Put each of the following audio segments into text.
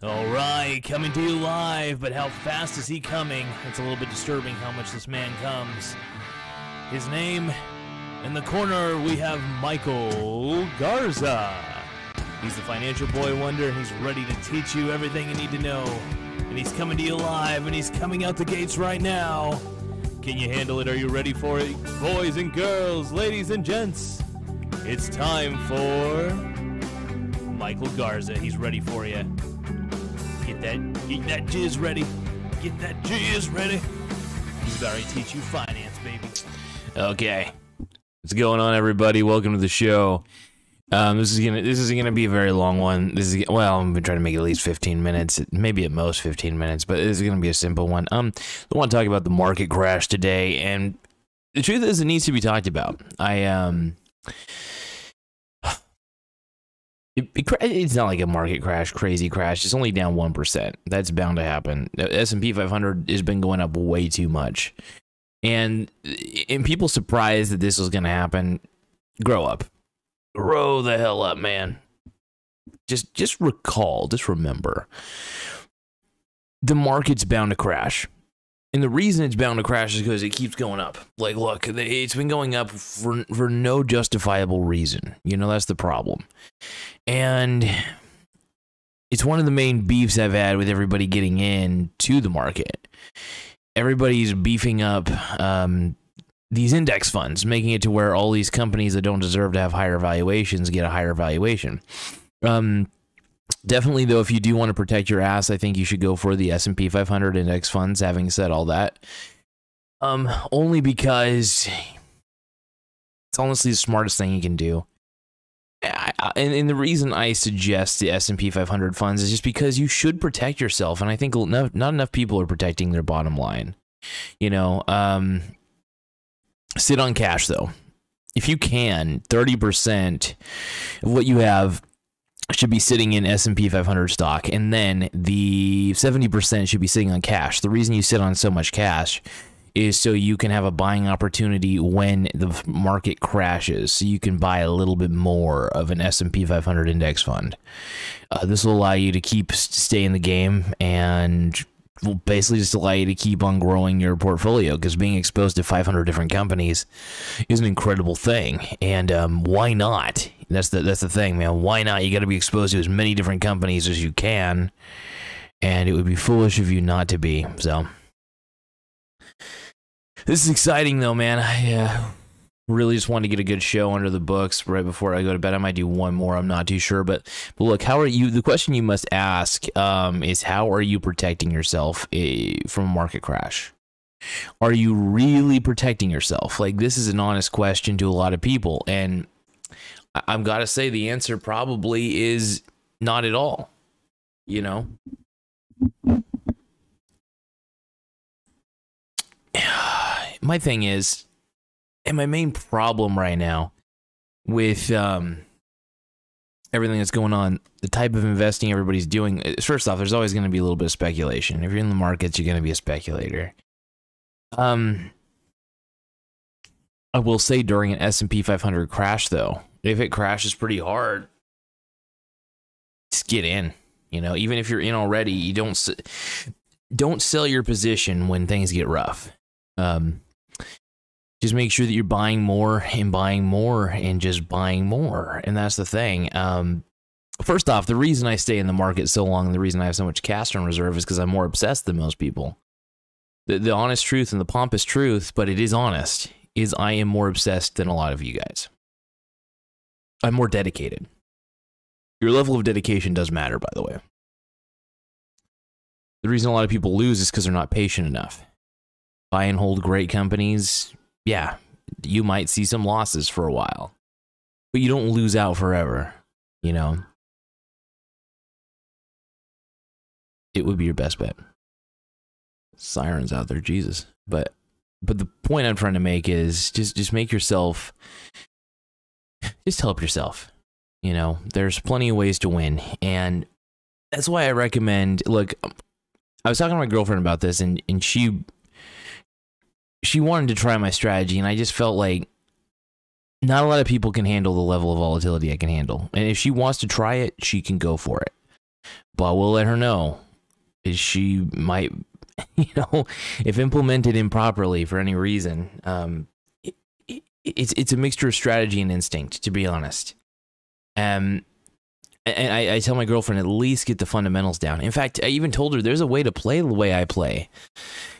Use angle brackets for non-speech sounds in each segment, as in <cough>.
All right, coming to you live, but how fast is he coming? It's a little bit disturbing how much this man comes. His name in the corner, we have Michael Garza. He's the financial boy wonder, and he's ready to teach you everything you need to know. And he's coming to you live, and he's coming out the gates right now. Can you handle it? Are you ready for it? Boys and girls, ladies and gents, it's time for Michael Garza. He's ready for you. Get that, get that jizz ready. Get that jizz ready. To teach you finance, baby. Okay, what's going on, everybody? Welcome to the show. Um, this is gonna this is gonna be a very long one. This is well, I'm gonna try to make it at least 15 minutes, maybe at most 15 minutes, but this is gonna be a simple one. Um, I want to talk about the market crash today, and the truth is, it needs to be talked about. I um. It, it, it's not like a market crash, crazy crash. It's only down one percent. That's bound to happen. S and P 500 has been going up way too much, and and people surprised that this was going to happen. Grow up, grow the hell up, man. Just just recall, just remember, the market's bound to crash. And the reason it's bound to crash is because it keeps going up. Like, look, it's been going up for for no justifiable reason. You know, that's the problem. And it's one of the main beefs I've had with everybody getting in to the market. Everybody's beefing up um, these index funds, making it to where all these companies that don't deserve to have higher valuations get a higher valuation. Um, definitely though if you do want to protect your ass i think you should go for the s&p 500 index funds having said all that. Um only because it's honestly the smartest thing you can do. I, and, and the reason i suggest the s&p 500 funds is just because you should protect yourself and i think not, not enough people are protecting their bottom line. You know um sit on cash though. If you can 30% of what you have should be sitting in S&P 500 stock and then the 70% should be sitting on cash. The reason you sit on so much cash is so you can have a buying opportunity when the market crashes so you can buy a little bit more of an S&P 500 index fund. Uh, this will allow you to keep stay in the game and will basically just allow you to keep on growing your portfolio because being exposed to 500 different companies is an incredible thing and um, why not that's the that's the thing, man. Why not? You got to be exposed to as many different companies as you can, and it would be foolish of you not to be. So, this is exciting, though, man. Uh, really just wanted to get a good show under the books right before I go to bed. I might do one more. I'm not too sure, but but look, how are you? The question you must ask um, is how are you protecting yourself uh, from a market crash? Are you really protecting yourself? Like this is an honest question to a lot of people, and I've got to say the answer probably is not at all. You know? <sighs> My thing is, and my main problem right now with um, everything that's going on, the type of investing everybody's doing, first off, there's always going to be a little bit of speculation. If you're in the markets, you're going to be a speculator. Um, I will say during an S&P 500 crash though, if it crashes pretty hard, just get in. You know, even if you're in already, you don't don't sell your position when things get rough. Um, just make sure that you're buying more and buying more and just buying more, and that's the thing. Um, first off, the reason I stay in the market so long, and the reason I have so much cash on reserve is because I'm more obsessed than most people. The, the honest truth and the pompous truth, but it is honest, is I am more obsessed than a lot of you guys. I'm more dedicated. Your level of dedication does matter, by the way. The reason a lot of people lose is because they're not patient enough. Buy and hold great companies, yeah, you might see some losses for a while, but you don't lose out forever, you know? It would be your best bet. Sirens out there, Jesus. But but the point I'm trying to make is just just make yourself just help yourself. You know, there's plenty of ways to win. And that's why I recommend look, I was talking to my girlfriend about this and, and she she wanted to try my strategy and I just felt like not a lot of people can handle the level of volatility I can handle. And if she wants to try it, she can go for it. but we'll let her know. Is she might, <laughs> you know, if implemented improperly for any reason, um, it, it, it's it's a mixture of strategy and instinct, to be honest. Um, and I, I tell my girlfriend at least get the fundamentals down. In fact, I even told her there's a way to play the way I play,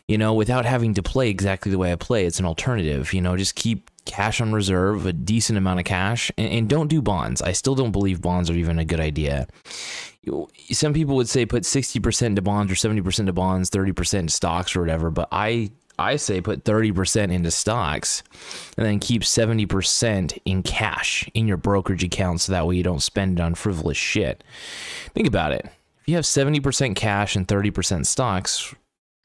you know, without having to play exactly the way I play. It's an alternative, you know, just keep cash on reserve, a decent amount of cash, and, and don't do bonds. I still don't believe bonds are even a good idea. Some people would say put 60% into bonds or 70% into bonds, 30% stocks or whatever, but I I say put 30% into stocks and then keep 70% in cash in your brokerage account so that way you don't spend it on frivolous shit. Think about it. If you have 70% cash and 30% stocks,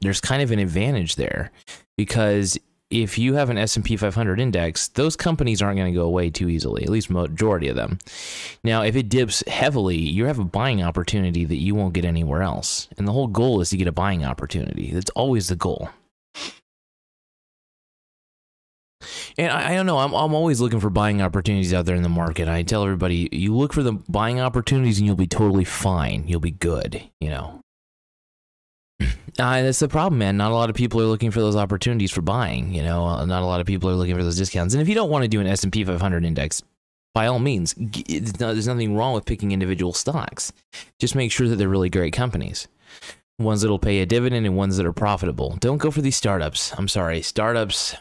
there's kind of an advantage there because if you have an S&P 500 index, those companies aren't going to go away too easily, at least majority of them. Now, if it dips heavily, you have a buying opportunity that you won't get anywhere else. And the whole goal is to get a buying opportunity. That's always the goal. And I, I, don't know. I'm, I'm always looking for buying opportunities out there in the market. I tell everybody, you look for the buying opportunities and you'll be totally fine. You'll be good, you know. Uh, that's the problem, man. Not a lot of people are looking for those opportunities for buying. You know, uh, not a lot of people are looking for those discounts. And if you don't want to do an S and P 500 index, by all means, there's nothing wrong with picking individual stocks. Just make sure that they're really great companies, ones that'll pay a dividend and ones that are profitable. Don't go for these startups. I'm sorry, startups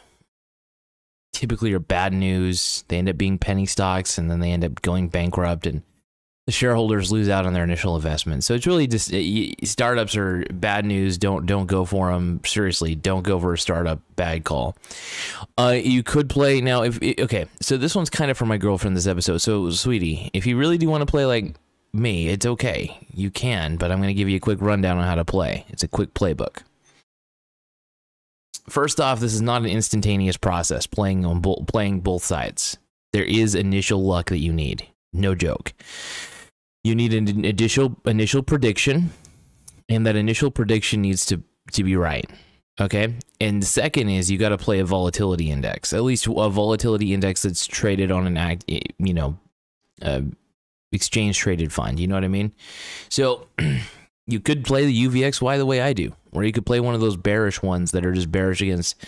typically are bad news. They end up being penny stocks and then they end up going bankrupt and the shareholders lose out on their initial investment. So it's really just startups are bad news. Don't don't go for them. Seriously, don't go for a startup. Bad call. Uh, you could play now. If okay, so this one's kind of for my girlfriend. This episode. So sweetie, if you really do want to play like me, it's okay. You can, but I'm going to give you a quick rundown on how to play. It's a quick playbook. First off, this is not an instantaneous process playing on bo- playing both sides. There is initial luck that you need. No joke. You need an initial initial prediction, and that initial prediction needs to to be right. Okay. And the second is you got to play a volatility index, at least a volatility index that's traded on an act, you know, uh, exchange traded fund. You know what I mean? So <clears throat> you could play the UVXY the way I do, or you could play one of those bearish ones that are just bearish against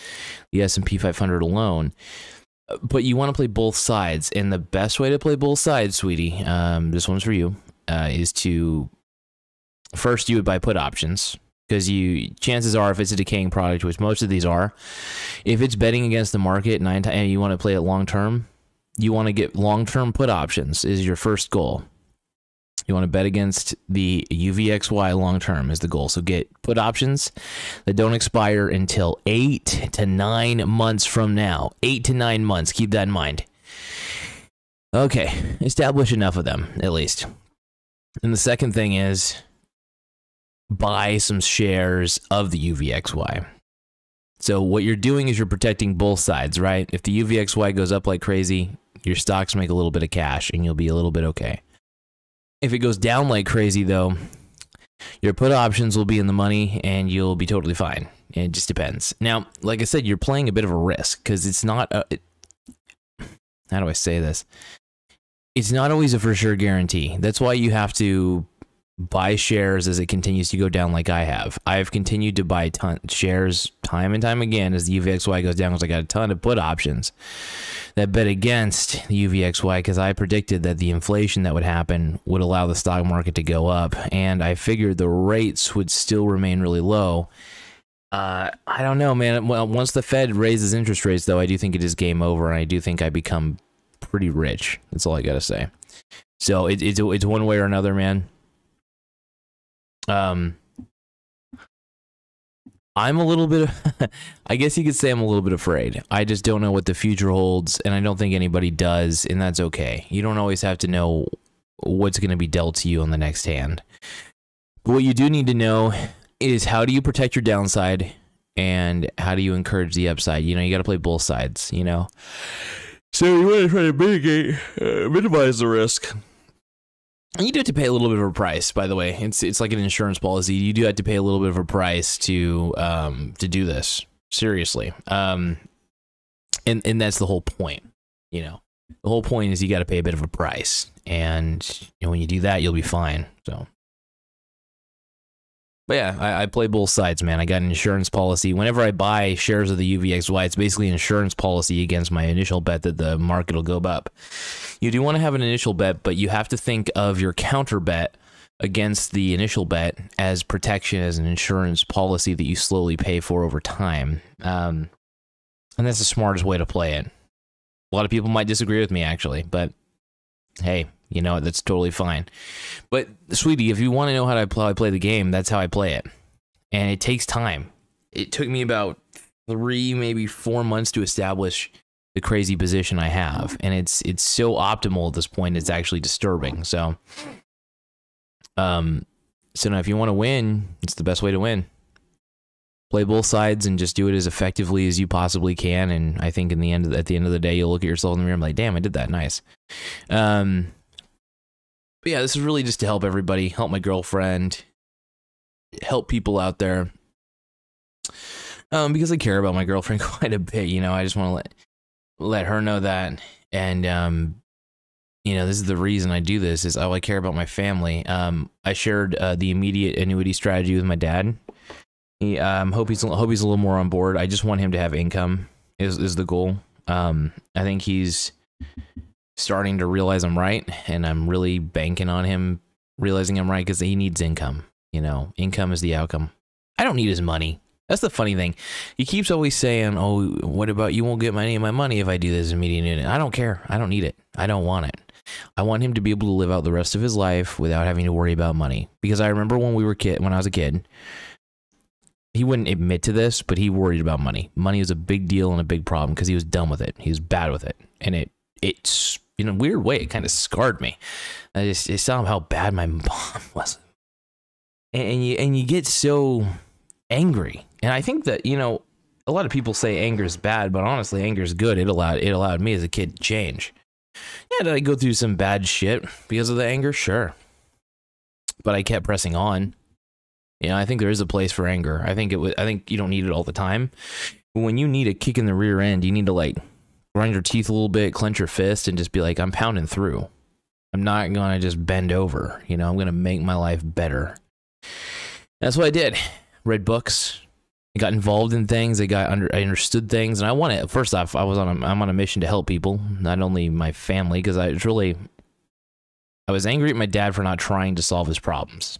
the S&P 500 alone. But you want to play both sides, and the best way to play both sides, sweetie, um, this one's for you, uh, is to first you would buy put options because you chances are if it's a decaying product, which most of these are, if it's betting against the market nine times, and you want to play it long term, you want to get long term put options is your first goal. You want to bet against the UVXY long term is the goal. So get put options that don't expire until eight to nine months from now. Eight to nine months. Keep that in mind. Okay, establish enough of them at least. And the second thing is buy some shares of the UVXY. So what you're doing is you're protecting both sides, right? If the UVXY goes up like crazy, your stocks make a little bit of cash and you'll be a little bit okay. If it goes down like crazy, though, your put options will be in the money and you'll be totally fine. It just depends. Now, like I said, you're playing a bit of a risk because it's not. A, it, how do I say this? It's not always a for sure guarantee. That's why you have to buy shares as it continues to go down like I have. I've continued to buy ton shares time and time again as the UVXY goes down because I got a ton of put options that bet against the UVXY because I predicted that the inflation that would happen would allow the stock market to go up and I figured the rates would still remain really low. Uh, I don't know, man. Well, once the Fed raises interest rates, though, I do think it is game over, and I do think I become pretty rich. That's all I gotta say. So it, it's it's one way or another, man um I'm a little bit <laughs> I guess you could say I'm a little bit afraid. I just don't know what the future holds and I don't think anybody does and that's okay. You don't always have to know what's going to be dealt to you on the next hand. But what you do need to know is how do you protect your downside and how do you encourage the upside? You know, you got to play both sides, you know. So you want to try to mitigate uh, minimize the risk you do have to pay a little bit of a price, by the way. It's it's like an insurance policy. You do have to pay a little bit of a price to um to do this. Seriously. Um and and that's the whole point, you know. The whole point is you got to pay a bit of a price. And you know, when you do that, you'll be fine. So but yeah, I, I, play both sides, man. I got an insurance policy. Whenever I buy shares of the UVXY, it's basically an insurance policy against my initial bet that the market will go up. You do want to have an initial bet, but you have to think of your counter bet against the initial bet as protection as an insurance policy that you slowly pay for over time. Um, and that's the smartest way to play it. A lot of people might disagree with me, actually, but hey, you know, that's totally fine. But, sweetie, if you want to know how I play, play the game, that's how I play it. And it takes time. It took me about three, maybe four months to establish the crazy position I have. And it's it's so optimal at this point, it's actually disturbing. So, um, so now if you want to win, it's the best way to win. Play both sides and just do it as effectively as you possibly can. And I think in the end, at the end of the day, you'll look at yourself in the mirror and be like, "Damn, I did that nice." Um, but yeah, this is really just to help everybody, help my girlfriend, help people out there. Um, because I care about my girlfriend <laughs> quite a bit, you know, I just want to let let her know that, and um, you know, this is the reason I do this is oh, I care about my family. Um, I shared uh, the immediate annuity strategy with my dad. He um, hope he's hope he's a little more on board. I just want him to have income is is the goal. Um, I think he's starting to realize I'm right, and I'm really banking on him realizing I'm right because he needs income. You know, income is the outcome. I don't need his money. That's the funny thing. He keeps always saying, "Oh, what about you? Won't get any of my money if I do this immediate unit." I don't care. I don't need it. I don't want it. I want him to be able to live out the rest of his life without having to worry about money. Because I remember when we were kid, when I was a kid, he wouldn't admit to this, but he worried about money. Money was a big deal and a big problem because he was done with it. He was bad with it, and it it's in a weird way, it kind of scarred me. I just it saw how bad my <laughs> mom was, and you and you get so angry. And I think that you know a lot of people say anger is bad, but honestly, anger is good. It allowed it allowed me as a kid to change. Yeah, did I go through some bad shit because of the anger? Sure, but I kept pressing on. You know, I think there is a place for anger. I think it. I think you don't need it all the time. But when you need a kick in the rear end, you need to like grind your teeth a little bit, clench your fist, and just be like, I'm pounding through. I'm not gonna just bend over. You know, I'm gonna make my life better. That's what I did. Read books. I got involved in things. I got under. I understood things, and I wanted. First off, I was on. A, I'm on a mission to help people, not only my family, because I was really. I was angry at my dad for not trying to solve his problems.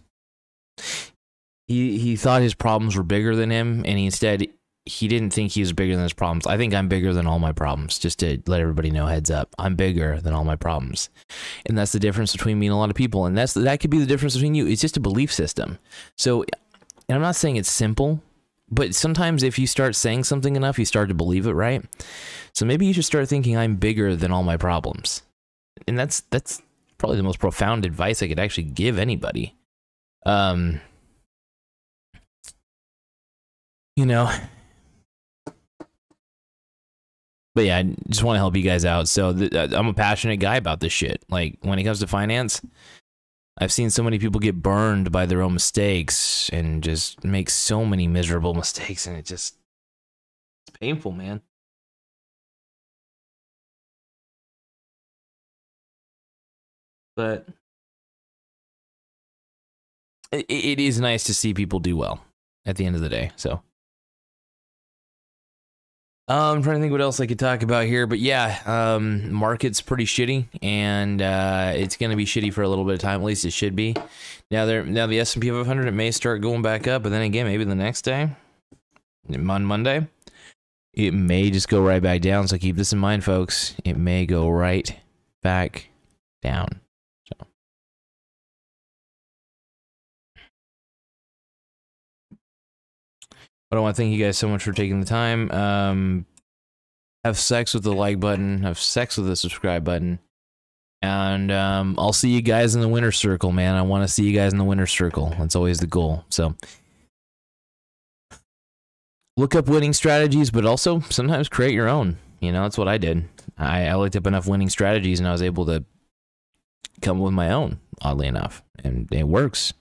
He he thought his problems were bigger than him, and he instead he didn't think he was bigger than his problems. I think I'm bigger than all my problems, just to let everybody know heads up. I'm bigger than all my problems. And that's the difference between me and a lot of people. And that's that could be the difference between you. It's just a belief system. So and I'm not saying it's simple, but sometimes if you start saying something enough, you start to believe it, right? So maybe you should start thinking I'm bigger than all my problems. And that's that's probably the most profound advice I could actually give anybody. Um you know, but yeah, I just want to help you guys out. So uh, I'm a passionate guy about this shit. Like when it comes to finance, I've seen so many people get burned by their own mistakes and just make so many miserable <laughs> mistakes, and it just it's painful, man. But it, it is nice to see people do well at the end of the day. So I'm trying to think what else I could talk about here, but yeah, um, market's pretty shitty, and uh, it's going to be shitty for a little bit of time. At least it should be. Now, there, now the S&P 500 it may start going back up, but then again, maybe the next day, on Monday, it may just go right back down. So keep this in mind, folks. It may go right back down. But I want to thank you guys so much for taking the time. Um, have sex with the like button. Have sex with the subscribe button. And um, I'll see you guys in the winner circle, man. I want to see you guys in the winner circle. That's always the goal. So look up winning strategies, but also sometimes create your own. You know, that's what I did. I, I looked up enough winning strategies and I was able to come with my own, oddly enough. And it works.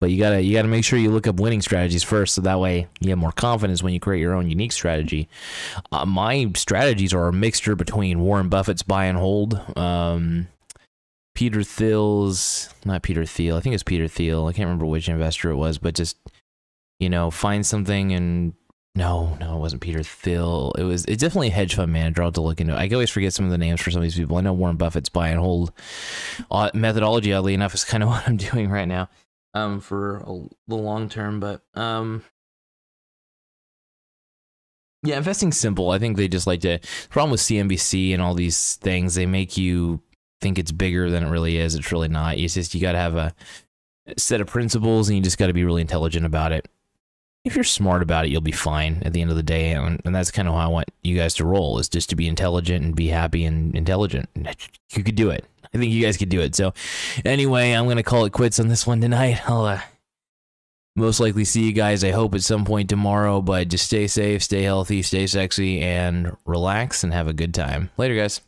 But you gotta you gotta make sure you look up winning strategies first, so that way you have more confidence when you create your own unique strategy. Uh, my strategies are a mixture between Warren Buffett's buy and hold, um, Peter Thiel's not Peter Thiel. I think it's Peter Thiel. I can't remember which investor it was, but just you know, find something and no, no, it wasn't Peter Thiel. It was it's definitely a hedge fund manager. I'll have to look into it. I always forget some of the names for some of these people. I know Warren Buffett's buy and hold uh, methodology. Oddly enough, is kind of <laughs> what I'm doing right now, um, for a, the long term. But um, yeah, investing simple. I think they just like to. Problem with CNBC and all these things, they make you think it's bigger than it really is. It's really not. It's just you got to have a set of principles, and you just got to be really intelligent about it if you're smart about it, you'll be fine at the end of the day. And, and that's kind of how I want you guys to roll is just to be intelligent and be happy and intelligent. You could do it. I think you guys could do it. So anyway, I'm to call it quits on this one tonight. I'll uh, most likely see you guys, I hope, at some point tomorrow. But just stay safe, stay healthy, stay sexy, and relax and have a good time. Later, guys.